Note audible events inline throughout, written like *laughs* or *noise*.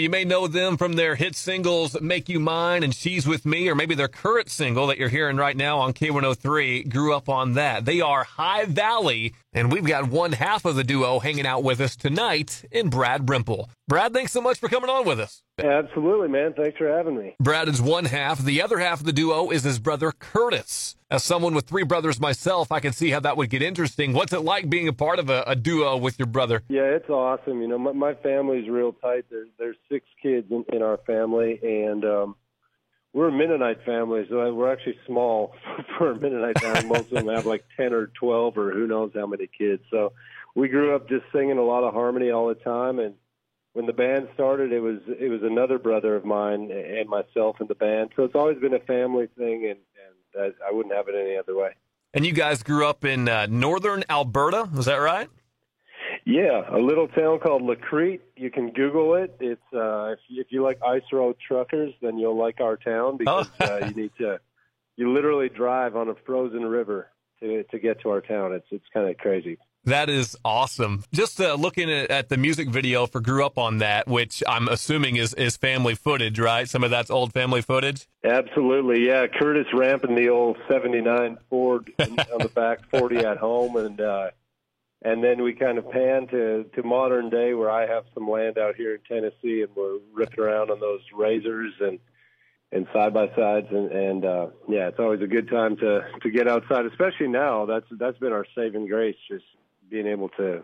You may know them from their hit singles Make You Mine and She's With Me, or maybe their current single that you're hearing right now on K103 grew up on that. They are High Valley, and we've got one half of the duo hanging out with us tonight in Brad Rempel. Brad, thanks so much for coming on with us. Absolutely, man. Thanks for having me. Brad is one half. The other half of the duo is his brother Curtis. As someone with three brothers myself, I can see how that would get interesting. What's it like being a part of a, a duo with your brother? Yeah, it's awesome. You know, my, my family's real tight. There's there's six kids in, in our family, and um, we're a Mennonite family, so we're actually small *laughs* for a Mennonite family. Most of them have like *laughs* ten or twelve, or who knows how many kids. So we grew up just singing a lot of harmony all the time, and when the band started, it was it was another brother of mine and myself in the band. So it's always been a family thing, and and I wouldn't have it any other way. And you guys grew up in uh, northern Alberta, is that right? Yeah, a little town called La Crete. You can Google it. It's uh, if, you, if you like ice road truckers, then you'll like our town because oh. uh, you need to. You literally drive on a frozen river to to get to our town. It's it's kind of crazy. That is awesome. Just uh, looking at, at, the music video for "Grew Up on That," which I'm assuming is is family footage, right? Some of that's old family footage. Absolutely, yeah. Curtis ramping the old '79 Ford *laughs* on the back 40 at home, and uh, and then we kind of pan to to modern day where I have some land out here in Tennessee, and we're ripping around on those razors and and side by sides and and uh yeah it's always a good time to to get outside especially now that's that's been our saving grace just being able to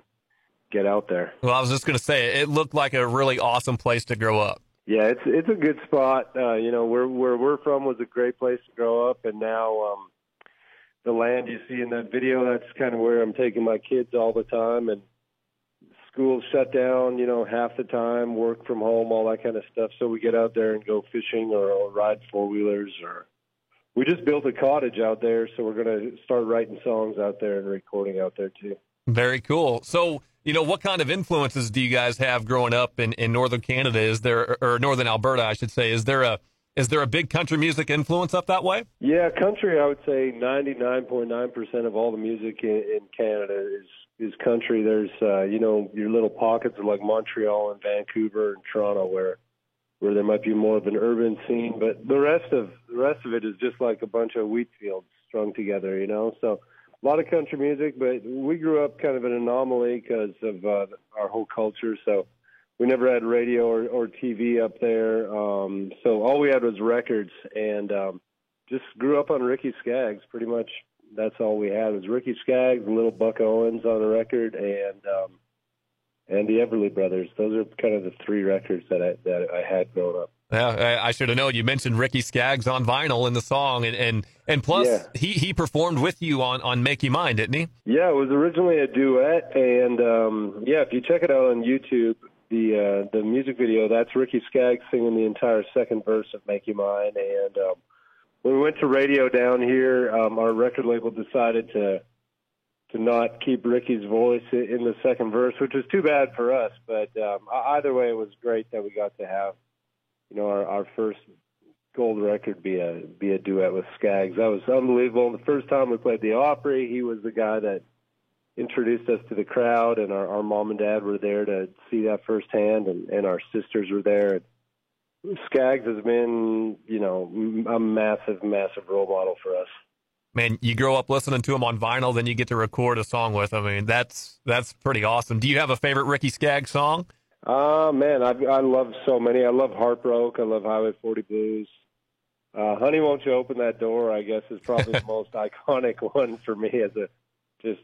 get out there. Well, I was just going to say it looked like a really awesome place to grow up. Yeah, it's it's a good spot. Uh, you know, where where we're from was a great place to grow up, and now um, the land you see in that video, that's kind of where I'm taking my kids all the time, and schools shut down. You know, half the time, work from home, all that kind of stuff. So we get out there and go fishing or, or ride four wheelers, or we just built a cottage out there, so we're going to start writing songs out there and recording out there too. Very cool. So, you know, what kind of influences do you guys have growing up in, in northern Canada? Is there or northern Alberta, I should say? Is there a is there a big country music influence up that way? Yeah, country. I would say ninety nine point nine percent of all the music in, in Canada is is country. There's uh, you know your little pockets of like Montreal and Vancouver and Toronto where where there might be more of an urban scene, but the rest of the rest of it is just like a bunch of wheat fields strung together. You know, so a lot of country music, but we grew up kind of an anomaly because of uh, our whole culture. So we never had radio or, or TV up there. Um, so all we had was records, and um, just grew up on Ricky Skaggs. Pretty much, that's all we had was Ricky Skaggs and Little Buck Owens on the record, and um, and the Everly Brothers. Those are kind of the three records that I that I had growing up. Yeah, I should have known. You mentioned Ricky Skaggs on vinyl in the song, and and, and plus yeah. he, he performed with you on, on Make You Mine, didn't he? Yeah, it was originally a duet, and um, yeah, if you check it out on YouTube, the uh, the music video, that's Ricky Skaggs singing the entire second verse of Make You Mine, and um, when we went to radio down here, um, our record label decided to to not keep Ricky's voice in the second verse, which was too bad for us. But um, either way, it was great that we got to have you know, our, our first gold record be a be a duet with Skaggs. That was unbelievable. The first time we played the Opry, he was the guy that introduced us to the crowd, and our, our mom and dad were there to see that firsthand, and, and our sisters were there. Skaggs has been, you know, a massive, massive role model for us. Man, you grow up listening to him on vinyl, then you get to record a song with him. I mean, that's that's pretty awesome. Do you have a favorite Ricky Skaggs song? Uh man, I I love so many. I love Heartbroke. I love Highway 40 Blues. Uh, Honey, won't you open that door? I guess is probably the *laughs* most iconic one for me as a just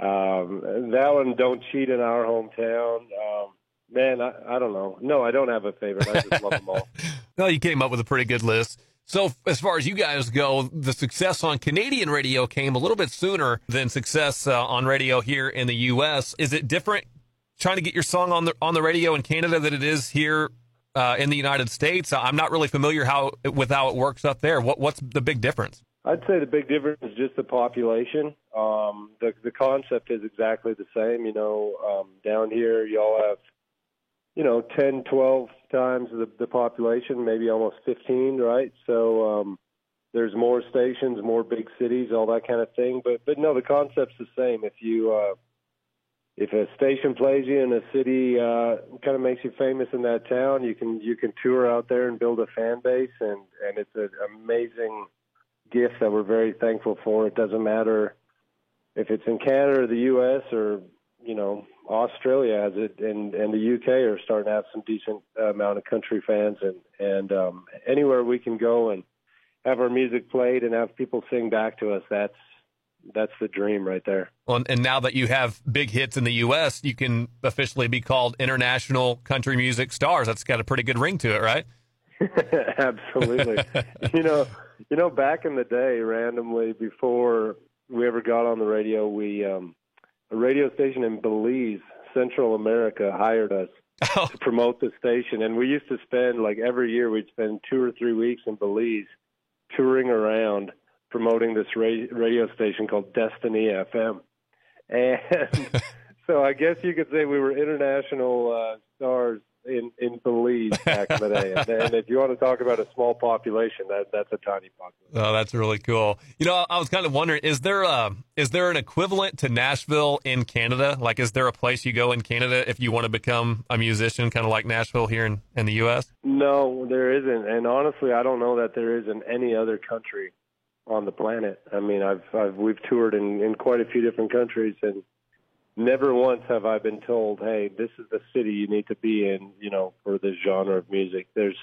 um, that one. Don't cheat in our hometown. Um, man, I, I don't know. No, I don't have a favorite. I just love them all. *laughs* well, you came up with a pretty good list. So, as far as you guys go, the success on Canadian radio came a little bit sooner than success uh, on radio here in the U.S. Is it different trying to get your song on the on the radio in Canada than it is here uh, in the United States? I'm not really familiar how with how it works up there. What what's the big difference? I'd say the big difference is just the population. Um, the the concept is exactly the same. You know, um, down here y'all have you know ten, twelve times the, the population, maybe almost 15, right? So um, there's more stations, more big cities, all that kind of thing. But but no, the concept's the same. If you uh, if a station plays you in a city, uh, kind of makes you famous in that town, you can you can tour out there and build a fan base, and and it's an amazing gift that we're very thankful for. It doesn't matter if it's in Canada or the U.S. or you know Australia has it, and and the UK are starting to have some decent amount of country fans, and and um, anywhere we can go and have our music played and have people sing back to us, that's that's the dream right there. Well, and now that you have big hits in the U.S., you can officially be called international country music stars. That's got a pretty good ring to it, right? *laughs* Absolutely. you know, you know, back in the day, randomly before we ever got on the radio, we um, a radio station in Belize, Central America, hired us *laughs* oh. to promote the station, and we used to spend like every year we'd spend two or three weeks in Belize touring around promoting this radio station called Destiny FM. And *laughs* so I guess you could say we were international uh, stars in in Belize back in the day. And, *laughs* and, if you want to talk about a small population, that that's a tiny population. Oh, that's really cool. You know, I was kind of wondering is there a is there an equivalent to Nashville in Canada? Like, is there a place you go in Canada if you want to become a musician, kind of like Nashville here in in the U.S.? No, there isn't. And honestly, I don't know that there is in any other country on the planet. I mean, I've, I've we've toured in, in quite a few different countries, and never once have I been told, "Hey, this is the city you need to be in," you know, for this genre of music. There's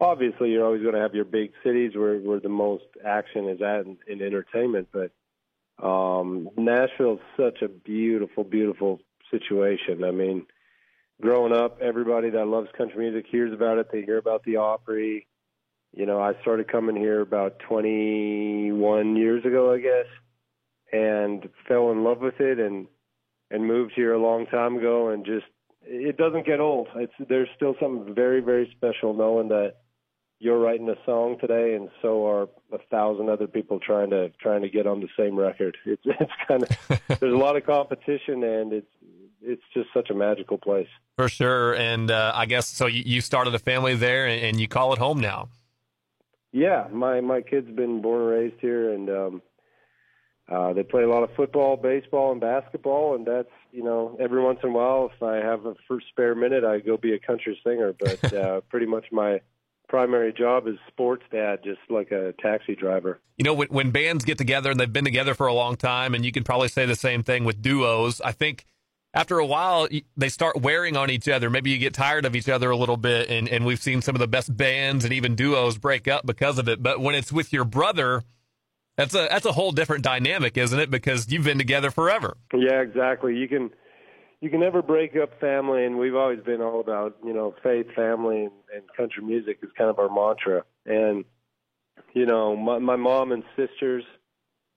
obviously you're always going to have your big cities where where the most action is at in, in entertainment, but um, Nashville's such a beautiful, beautiful situation. I mean, growing up, everybody that loves country music hears about it. They hear about the Opry you know, I started coming here about 21 years ago, I guess, and fell in love with it and and moved here a long time ago and just it doesn't get old. It's there's still something very very special knowing that you're writing a song today and so are a thousand other people trying to trying to get on the same record. It's *laughs* it's kind of *laughs* there's a lot of competition and it's it's just such a magical place. For sure, and uh, I guess so. You, you started a family there, and, and you call it home now. Yeah, my my kid's been born and raised here, and um, uh, they play a lot of football, baseball, and basketball. And that's you know every once in a while, if I have a first spare minute, I go be a country singer. But *laughs* uh, pretty much my primary job is sports dad, just like a taxi driver. You know, when, when bands get together and they've been together for a long time, and you can probably say the same thing with duos. I think after a while, they start wearing on each other. Maybe you get tired of each other a little bit, and, and we've seen some of the best bands and even duos break up because of it. But when it's with your brother, that's a that's a whole different dynamic, isn't it? Because you've been together forever. Yeah, exactly. You can you can never break up family, and we've always been all about you know faith, family, and, country music is kind of our mantra. And you know, my, my mom and sisters,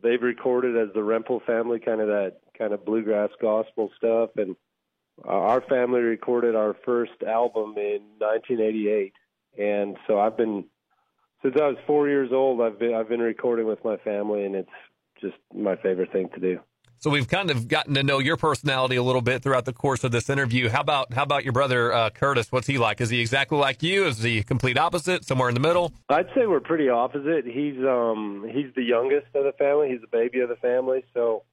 they've recorded as the Rempel family, kind of that kind of bluegrass gospel stuff. And our family recorded our first album in 1988, and so I've been since I was four years old. I've been I've been recording with my family, and it's just my favorite thing to do. So we've kind of gotten to know your personality a little bit throughout the course of this interview. How about how about your brother uh, Curtis? What's he like? Is he exactly like you? Is he complete opposite? Somewhere in the middle? I'd say we're pretty opposite. He's um he's the youngest of the family. He's the baby of the family. So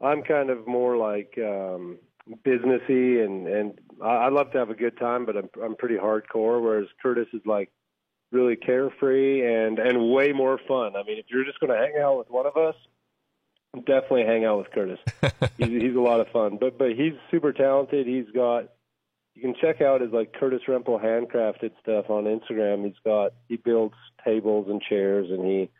I'm kind of more like um, businessy, and and I, I love to have a good time, but I'm I'm pretty hardcore. Whereas Curtis is like really carefree and and way more fun. I mean, if you're just going to hang out with one of us, definitely hang out with Curtis. *laughs* he's he's a lot of fun, but but he's super talented. He's got you can check out his like Curtis Rempel handcrafted stuff on Instagram. He's got he builds tables and chairs and he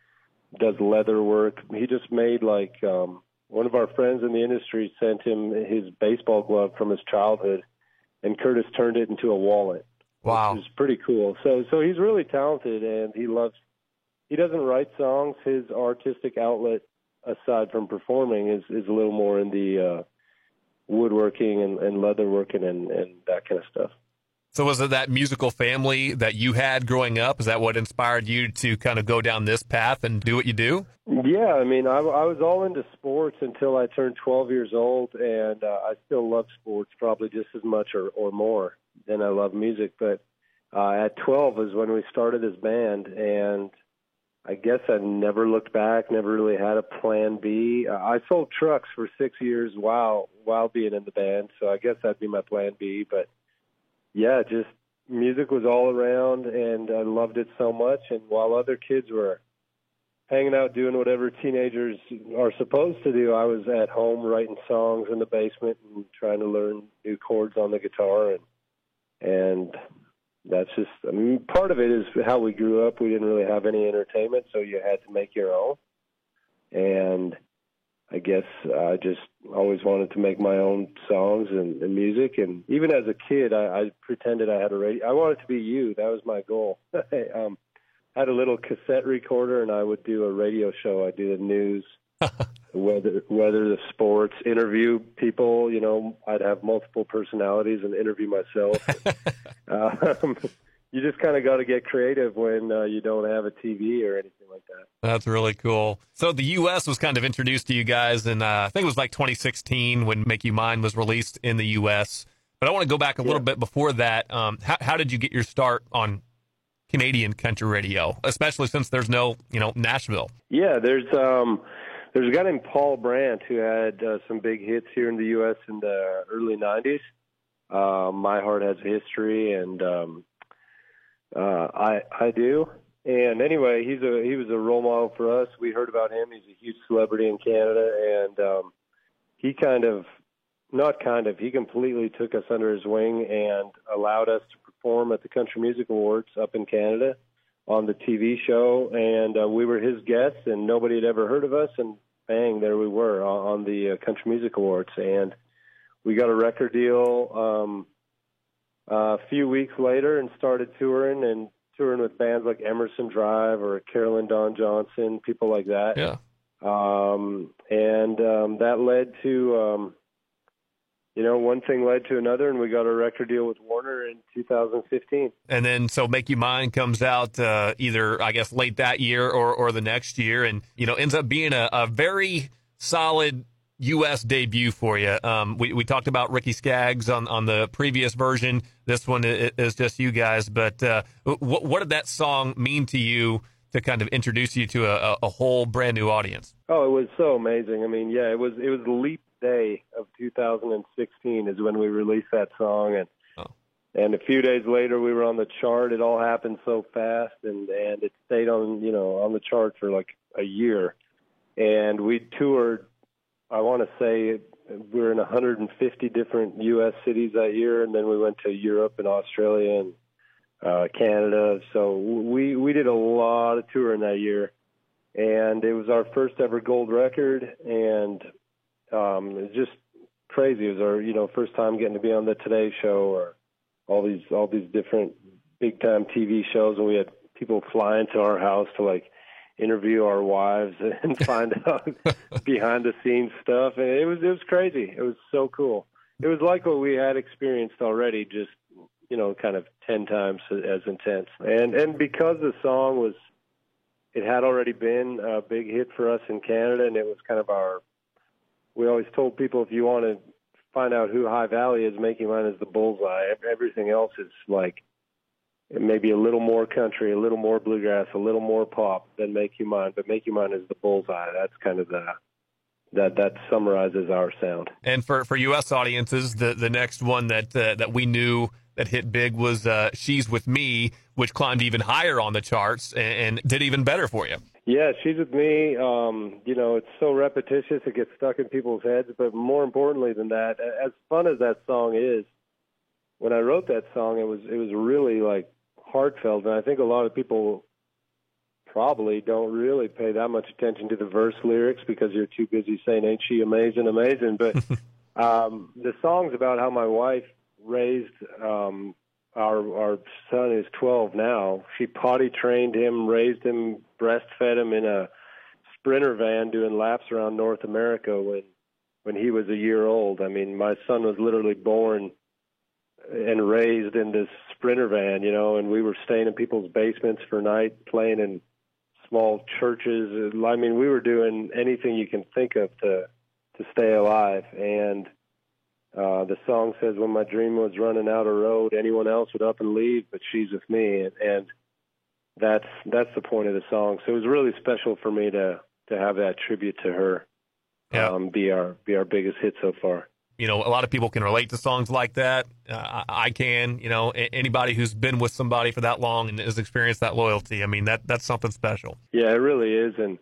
does leather work. He just made like um one of our friends in the industry sent him his baseball glove from his childhood, and Curtis turned it into a wallet. Wow, which is pretty cool. So so he's really talented, and he loves. He doesn't write songs. His artistic outlet, aside from performing, is is a little more in the uh, woodworking and, and leatherworking and and that kind of stuff. So was it that musical family that you had growing up? Is that what inspired you to kind of go down this path and do what you do? Yeah, I mean, I, I was all into sports until I turned 12 years old, and uh, I still love sports probably just as much or, or more than I love music. But uh, at 12 is when we started this band, and I guess I never looked back, never really had a plan B. I sold trucks for six years while while being in the band, so I guess that'd be my plan B. But yeah, just music was all around, and I loved it so much. And while other kids were hanging out doing whatever teenagers are supposed to do, I was at home writing songs in the basement and trying to learn new chords on the guitar, and and that's just I mean part of it is how we grew up. We didn't really have any entertainment, so you had to make your own. And I guess I just always wanted to make my own songs and, and music. And even as a kid, I, I pretended I had a radio. I wanted to be you. That was my goal. *laughs* um, I had a little cassette recorder, and I would do a radio show. I'd do the news, *laughs* weather, weather, the sports, interview people. You know, I'd have multiple personalities and interview myself. *laughs* um, you just kind of got to get creative when uh, you don't have a TV or anything like that. That's really cool. So the U.S. was kind of introduced to you guys, and uh, I think it was like 2016 when "Make You Mine" was released in the U.S. But I want to go back a yeah. little bit before that. Um, how, how did you get your start on Canadian country radio, especially since there's no, you know, Nashville? Yeah, there's um, there's a guy named Paul Brandt who had uh, some big hits here in the U.S. in the early '90s. Uh, My Heart Has a History and um, uh, I I do. And anyway, he's a he was a role model for us. We heard about him. He's a huge celebrity in Canada, and um, he kind of, not kind of, he completely took us under his wing and allowed us to perform at the Country Music Awards up in Canada on the TV show. And uh, we were his guests, and nobody had ever heard of us. And bang, there we were on, on the uh, Country Music Awards, and we got a record deal. Um, a few weeks later and started touring and touring with bands like Emerson Drive or Carolyn Dawn Johnson, people like that. Yeah. Um, and um, that led to, um, you know, one thing led to another, and we got a record deal with Warner in 2015. And then, so "Make You Mine" comes out uh, either, I guess, late that year or or the next year, and you know, ends up being a, a very solid U.S. debut for you. Um, we, we talked about Ricky Skaggs on, on the previous version. This one is just you guys. But uh, what, what did that song mean to you to kind of introduce you to a, a whole brand new audience? Oh, it was so amazing. I mean, yeah, it was it was leap day of 2016 is when we released that song, and oh. and a few days later we were on the chart. It all happened so fast, and and it stayed on you know on the chart for like a year, and we toured I want to say we were in 150 different U.S. cities that year, and then we went to Europe and Australia and uh, Canada. So we we did a lot of touring that year, and it was our first ever gold record, and um, it was just crazy. It was our you know first time getting to be on the Today Show or all these all these different big time TV shows, and we had people flying to our house to like interview our wives *laughs* and find *laughs* out behind the scenes stuff. And it was it was crazy. It was so cool. It was like what we had experienced already just you know kind of 10 times as intense. And and because the song was it had already been a big hit for us in Canada and it was kind of our we always told people if you want to find out who High Valley is Make You Mine is the bullseye everything else is like maybe a little more country, a little more bluegrass, a little more pop than Make You Mine. But Make You Mine is the bullseye. That's kind of the that that summarizes our sound. And for for U.S. audiences, the the next one that uh, that we knew that hit big was uh, "She's with Me," which climbed even higher on the charts and, and did even better for you. Yeah, "She's with Me." Um, you know, it's so repetitious; it gets stuck in people's heads. But more importantly than that, as fun as that song is, when I wrote that song, it was it was really like heartfelt, and I think a lot of people probably don't really pay that much attention to the verse lyrics because you're too busy saying "Ain't she amazing, amazing?" But *laughs* um, the song's about how my wife raised um, our our son is 12 now. She potty trained him, raised him, breastfed him in a sprinter van doing laps around North America when when he was a year old. I mean, my son was literally born and raised in this sprinter van, you know, and we were staying in people's basements for night, playing in small churches. I mean, we were doing anything you can think of to to stay alive. And uh, the song says, "When my dream was running out of road, anyone else would up and leave, but she's with me." And, and that's that's the point of the song. So it was really special for me to to have that tribute to her Yeah. um, be our be our biggest hit so far. You know, a lot of people can relate to songs like that. Uh, I I can. You know, a- anybody who's been with somebody for that long and has experienced that loyalty. I mean, that that's something special. Yeah, it really is, and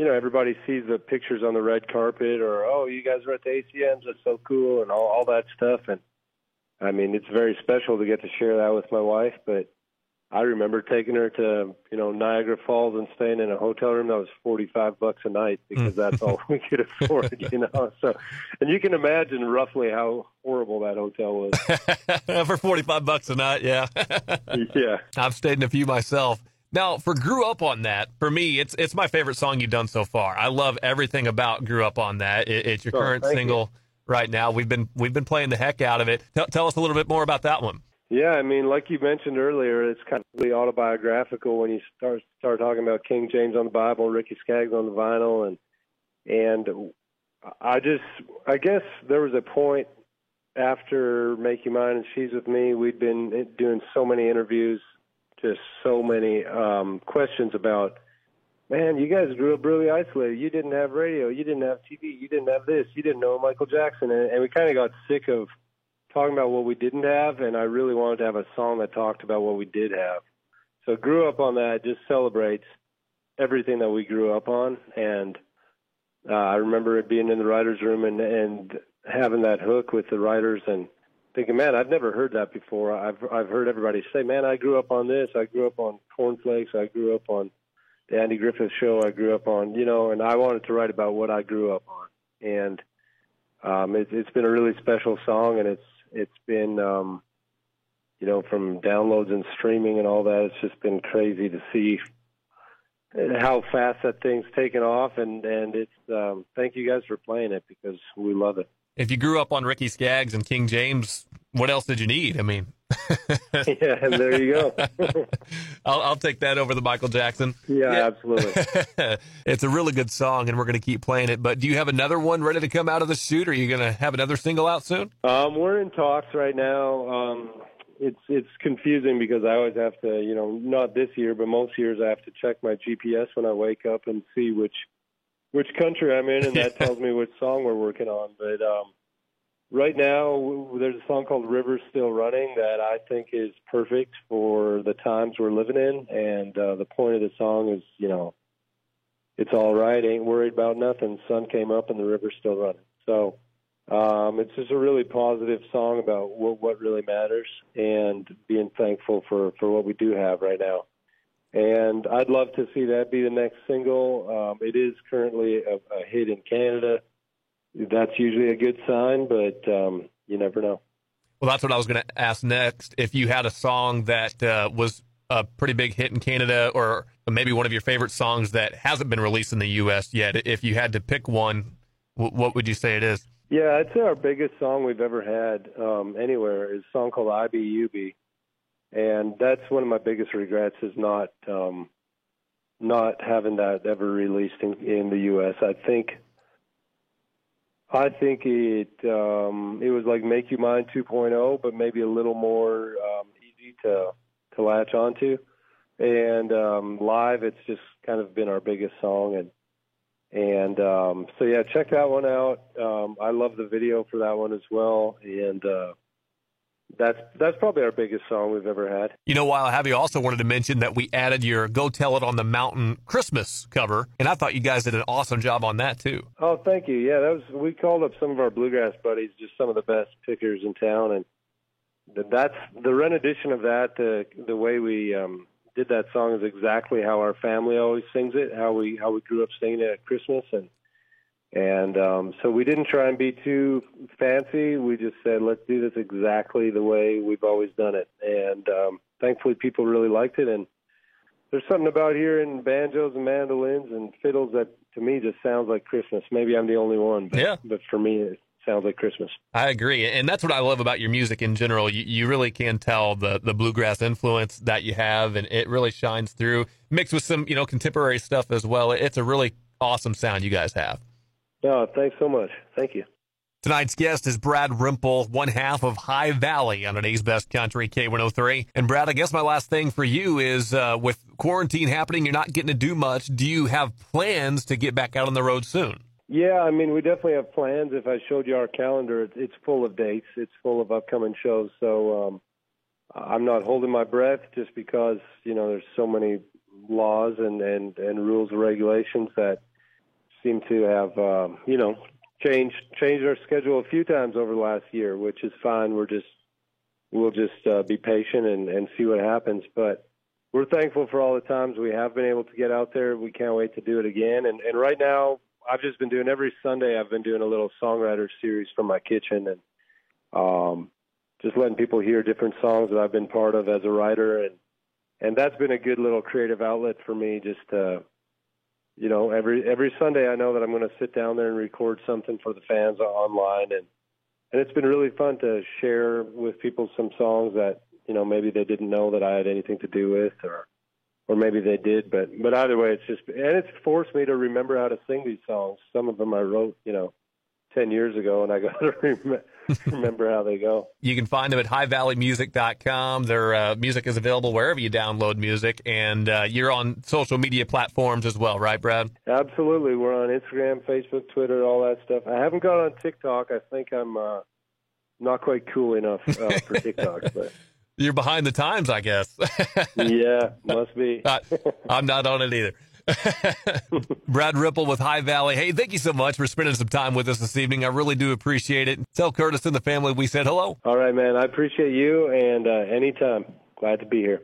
you know everybody sees the pictures on the red carpet, or oh, you guys were at the ACMs, that's so cool, and all all that stuff. And I mean, it's very special to get to share that with my wife. But I remember taking her to you know Niagara Falls and staying in a hotel room that was forty five bucks a night because mm. that's all *laughs* we could afford, you know. *laughs* So, and you can imagine roughly how horrible that hotel was. *laughs* for 45 bucks a night. Yeah. yeah. I've stayed in a few myself. Now, for Grew Up on That, for me, it's it's my favorite song you've done so far. I love everything about Grew Up on That. It, it's your current thank you. single right now. We've been we've been playing the heck out of it. Tell, tell us a little bit more about that one. Yeah, I mean, like you mentioned earlier, it's kind of really autobiographical when you start start talking about King James on the Bible, Ricky Skaggs on the vinyl, and and I just, I guess there was a point after Make You Mine and She's with Me, we'd been doing so many interviews, just so many um, questions about, man, you guys grew up really isolated. You didn't have radio, you didn't have TV, you didn't have this, you didn't know Michael Jackson, and, and we kind of got sick of talking about what we didn't have, and I really wanted to have a song that talked about what we did have. So grew up on that. Just celebrates everything that we grew up on, and uh, I remember it being in the writers' room and and having that hook with the writers and thinking, man, I've never heard that before. I've I've heard everybody say, man, I grew up on this. I grew up on cornflakes. I grew up on the Andy Griffith Show. I grew up on, you know, and I wanted to write about what I grew up on, and um, it, it's been a really special song, and it's it's been, um, you know, from downloads and streaming and all that. It's just been crazy to see how fast that thing's taken off, and and it's um, thank you guys for playing it because we love it. If you grew up on Ricky Skaggs and King James, what else did you need? I mean, *laughs* yeah, there you go. *laughs* I'll, I'll take that over the Michael Jackson. yeah, absolutely. *laughs* it's a really good song, and we're going to keep playing it. But do you have another one ready to come out of the chute? Are you going to have another single out soon? Um, we're in talks right now. Um, it's it's confusing because I always have to, you know, not this year, but most years I have to check my GPS when I wake up and see which which country I'm in, and that *laughs* tells me which song we're working on. But um, right now, there's a song called "Rivers Still Running" that I think is perfect for the times we're living in, and uh, the point of the song is, you know, it's all right, ain't worried about nothing. Sun came up and the river's still running. So um, it's just a really positive song about what, what really matters and being thankful for, for what we do have right now. And I'd love to see that be the next single. Um, it is currently a, a hit in Canada. That's usually a good sign, but um, you never know. Well, that's what I was going to ask next. If you had a song that uh, was a pretty big hit in Canada, or maybe one of your favorite songs that hasn't been released in the U.S. yet, if you had to pick one, w- what would you say it is? Yeah, I'd say our biggest song we've ever had um, anywhere is a song called IBUB, and that's one of my biggest regrets is not um, not having that ever released in, in the U.S. I think I think it um, it was like Make You Mine 2.0, but maybe a little more um, easy to to latch onto. And um, live, it's just kind of been our biggest song, and and um, so yeah, check that one out. Um, I love the video for that one as well, and uh, that's that's probably our biggest song we've ever had. You know, while I have you, also wanted to mention that we added your "Go Tell It on the Mountain" Christmas cover, and I thought you guys did an awesome job on that too. Oh, thank you. Yeah, that was we called up some of our bluegrass buddies, just some of the best pickers in town, and that's the rendition of that. The the way we um, did that song is exactly how our family always sings it. How we how we grew up singing it at Christmas, and and um, so we didn't try and be too fancy. We just said let's do this exactly the way we've always done it, and um, thankfully people really liked it. And there's something about hearing banjos and mandolins and fiddles that to me just sounds like Christmas. Maybe I'm the only one, but, Yeah. but for me it sounds like Christmas. I agree, and that's what I love about your music in general. You, you really can tell the the bluegrass influence that you have, and it really shines through, mixed with some you know contemporary stuff as well. It's a really awesome sound you guys have. No, thanks so much. Thank you. Tonight's guest is Brad Rempel, one half of High Valley on today's Best Country K103. And Brad, I guess my last thing for you is uh, with quarantine happening, you're not getting to do much. Do you have plans to get back out on the road soon? Yeah, I mean, we definitely have plans. If I showed you our calendar, it's full of dates. It's full of upcoming shows. So um, I'm not holding my breath just because you know there's so many laws and and and rules and regulations that seem to have um, you know changed changed our schedule a few times over the last year, which is fine. We're just we'll just uh, be patient and and see what happens. But we're thankful for all the times we have been able to get out there. We can't wait to do it again. And and right now, I've just been doing every Sunday. I've been doing a little songwriter series from my kitchen and um, just letting people hear different songs that I've been part of as a writer and and that's been a good little creative outlet for me just to you know, every every Sunday I know that I'm going to sit down there and record something for the fans online, and and it's been really fun to share with people some songs that you know maybe they didn't know that I had anything to do with, or or maybe they did, but but either way, it's just and it's forced me to remember how to sing these songs. Some of them I wrote, you know, ten years ago, and I got to *laughs* remember *laughs* remember how they go. You can find them at highvalleymusic.com. Their uh, music is available wherever you download music, and uh, you're on social media platforms as well, right, Brad? Absolutely. We're on Instagram, Facebook, Twitter, all that stuff. I haven't got on TikTok. I think I'm uh, not quite cool enough uh, for TikTok, but. *laughs* You're behind the times, I guess. *laughs* yeah, must be. I'm not on it either. *laughs* Brad Rempel with High Valley. Hey, thank you so much for spending some time with us this evening. I really do appreciate it. Tell Curtis and the family we said hello. All right, man. I appreciate you, and uh, anytime. Glad to be here.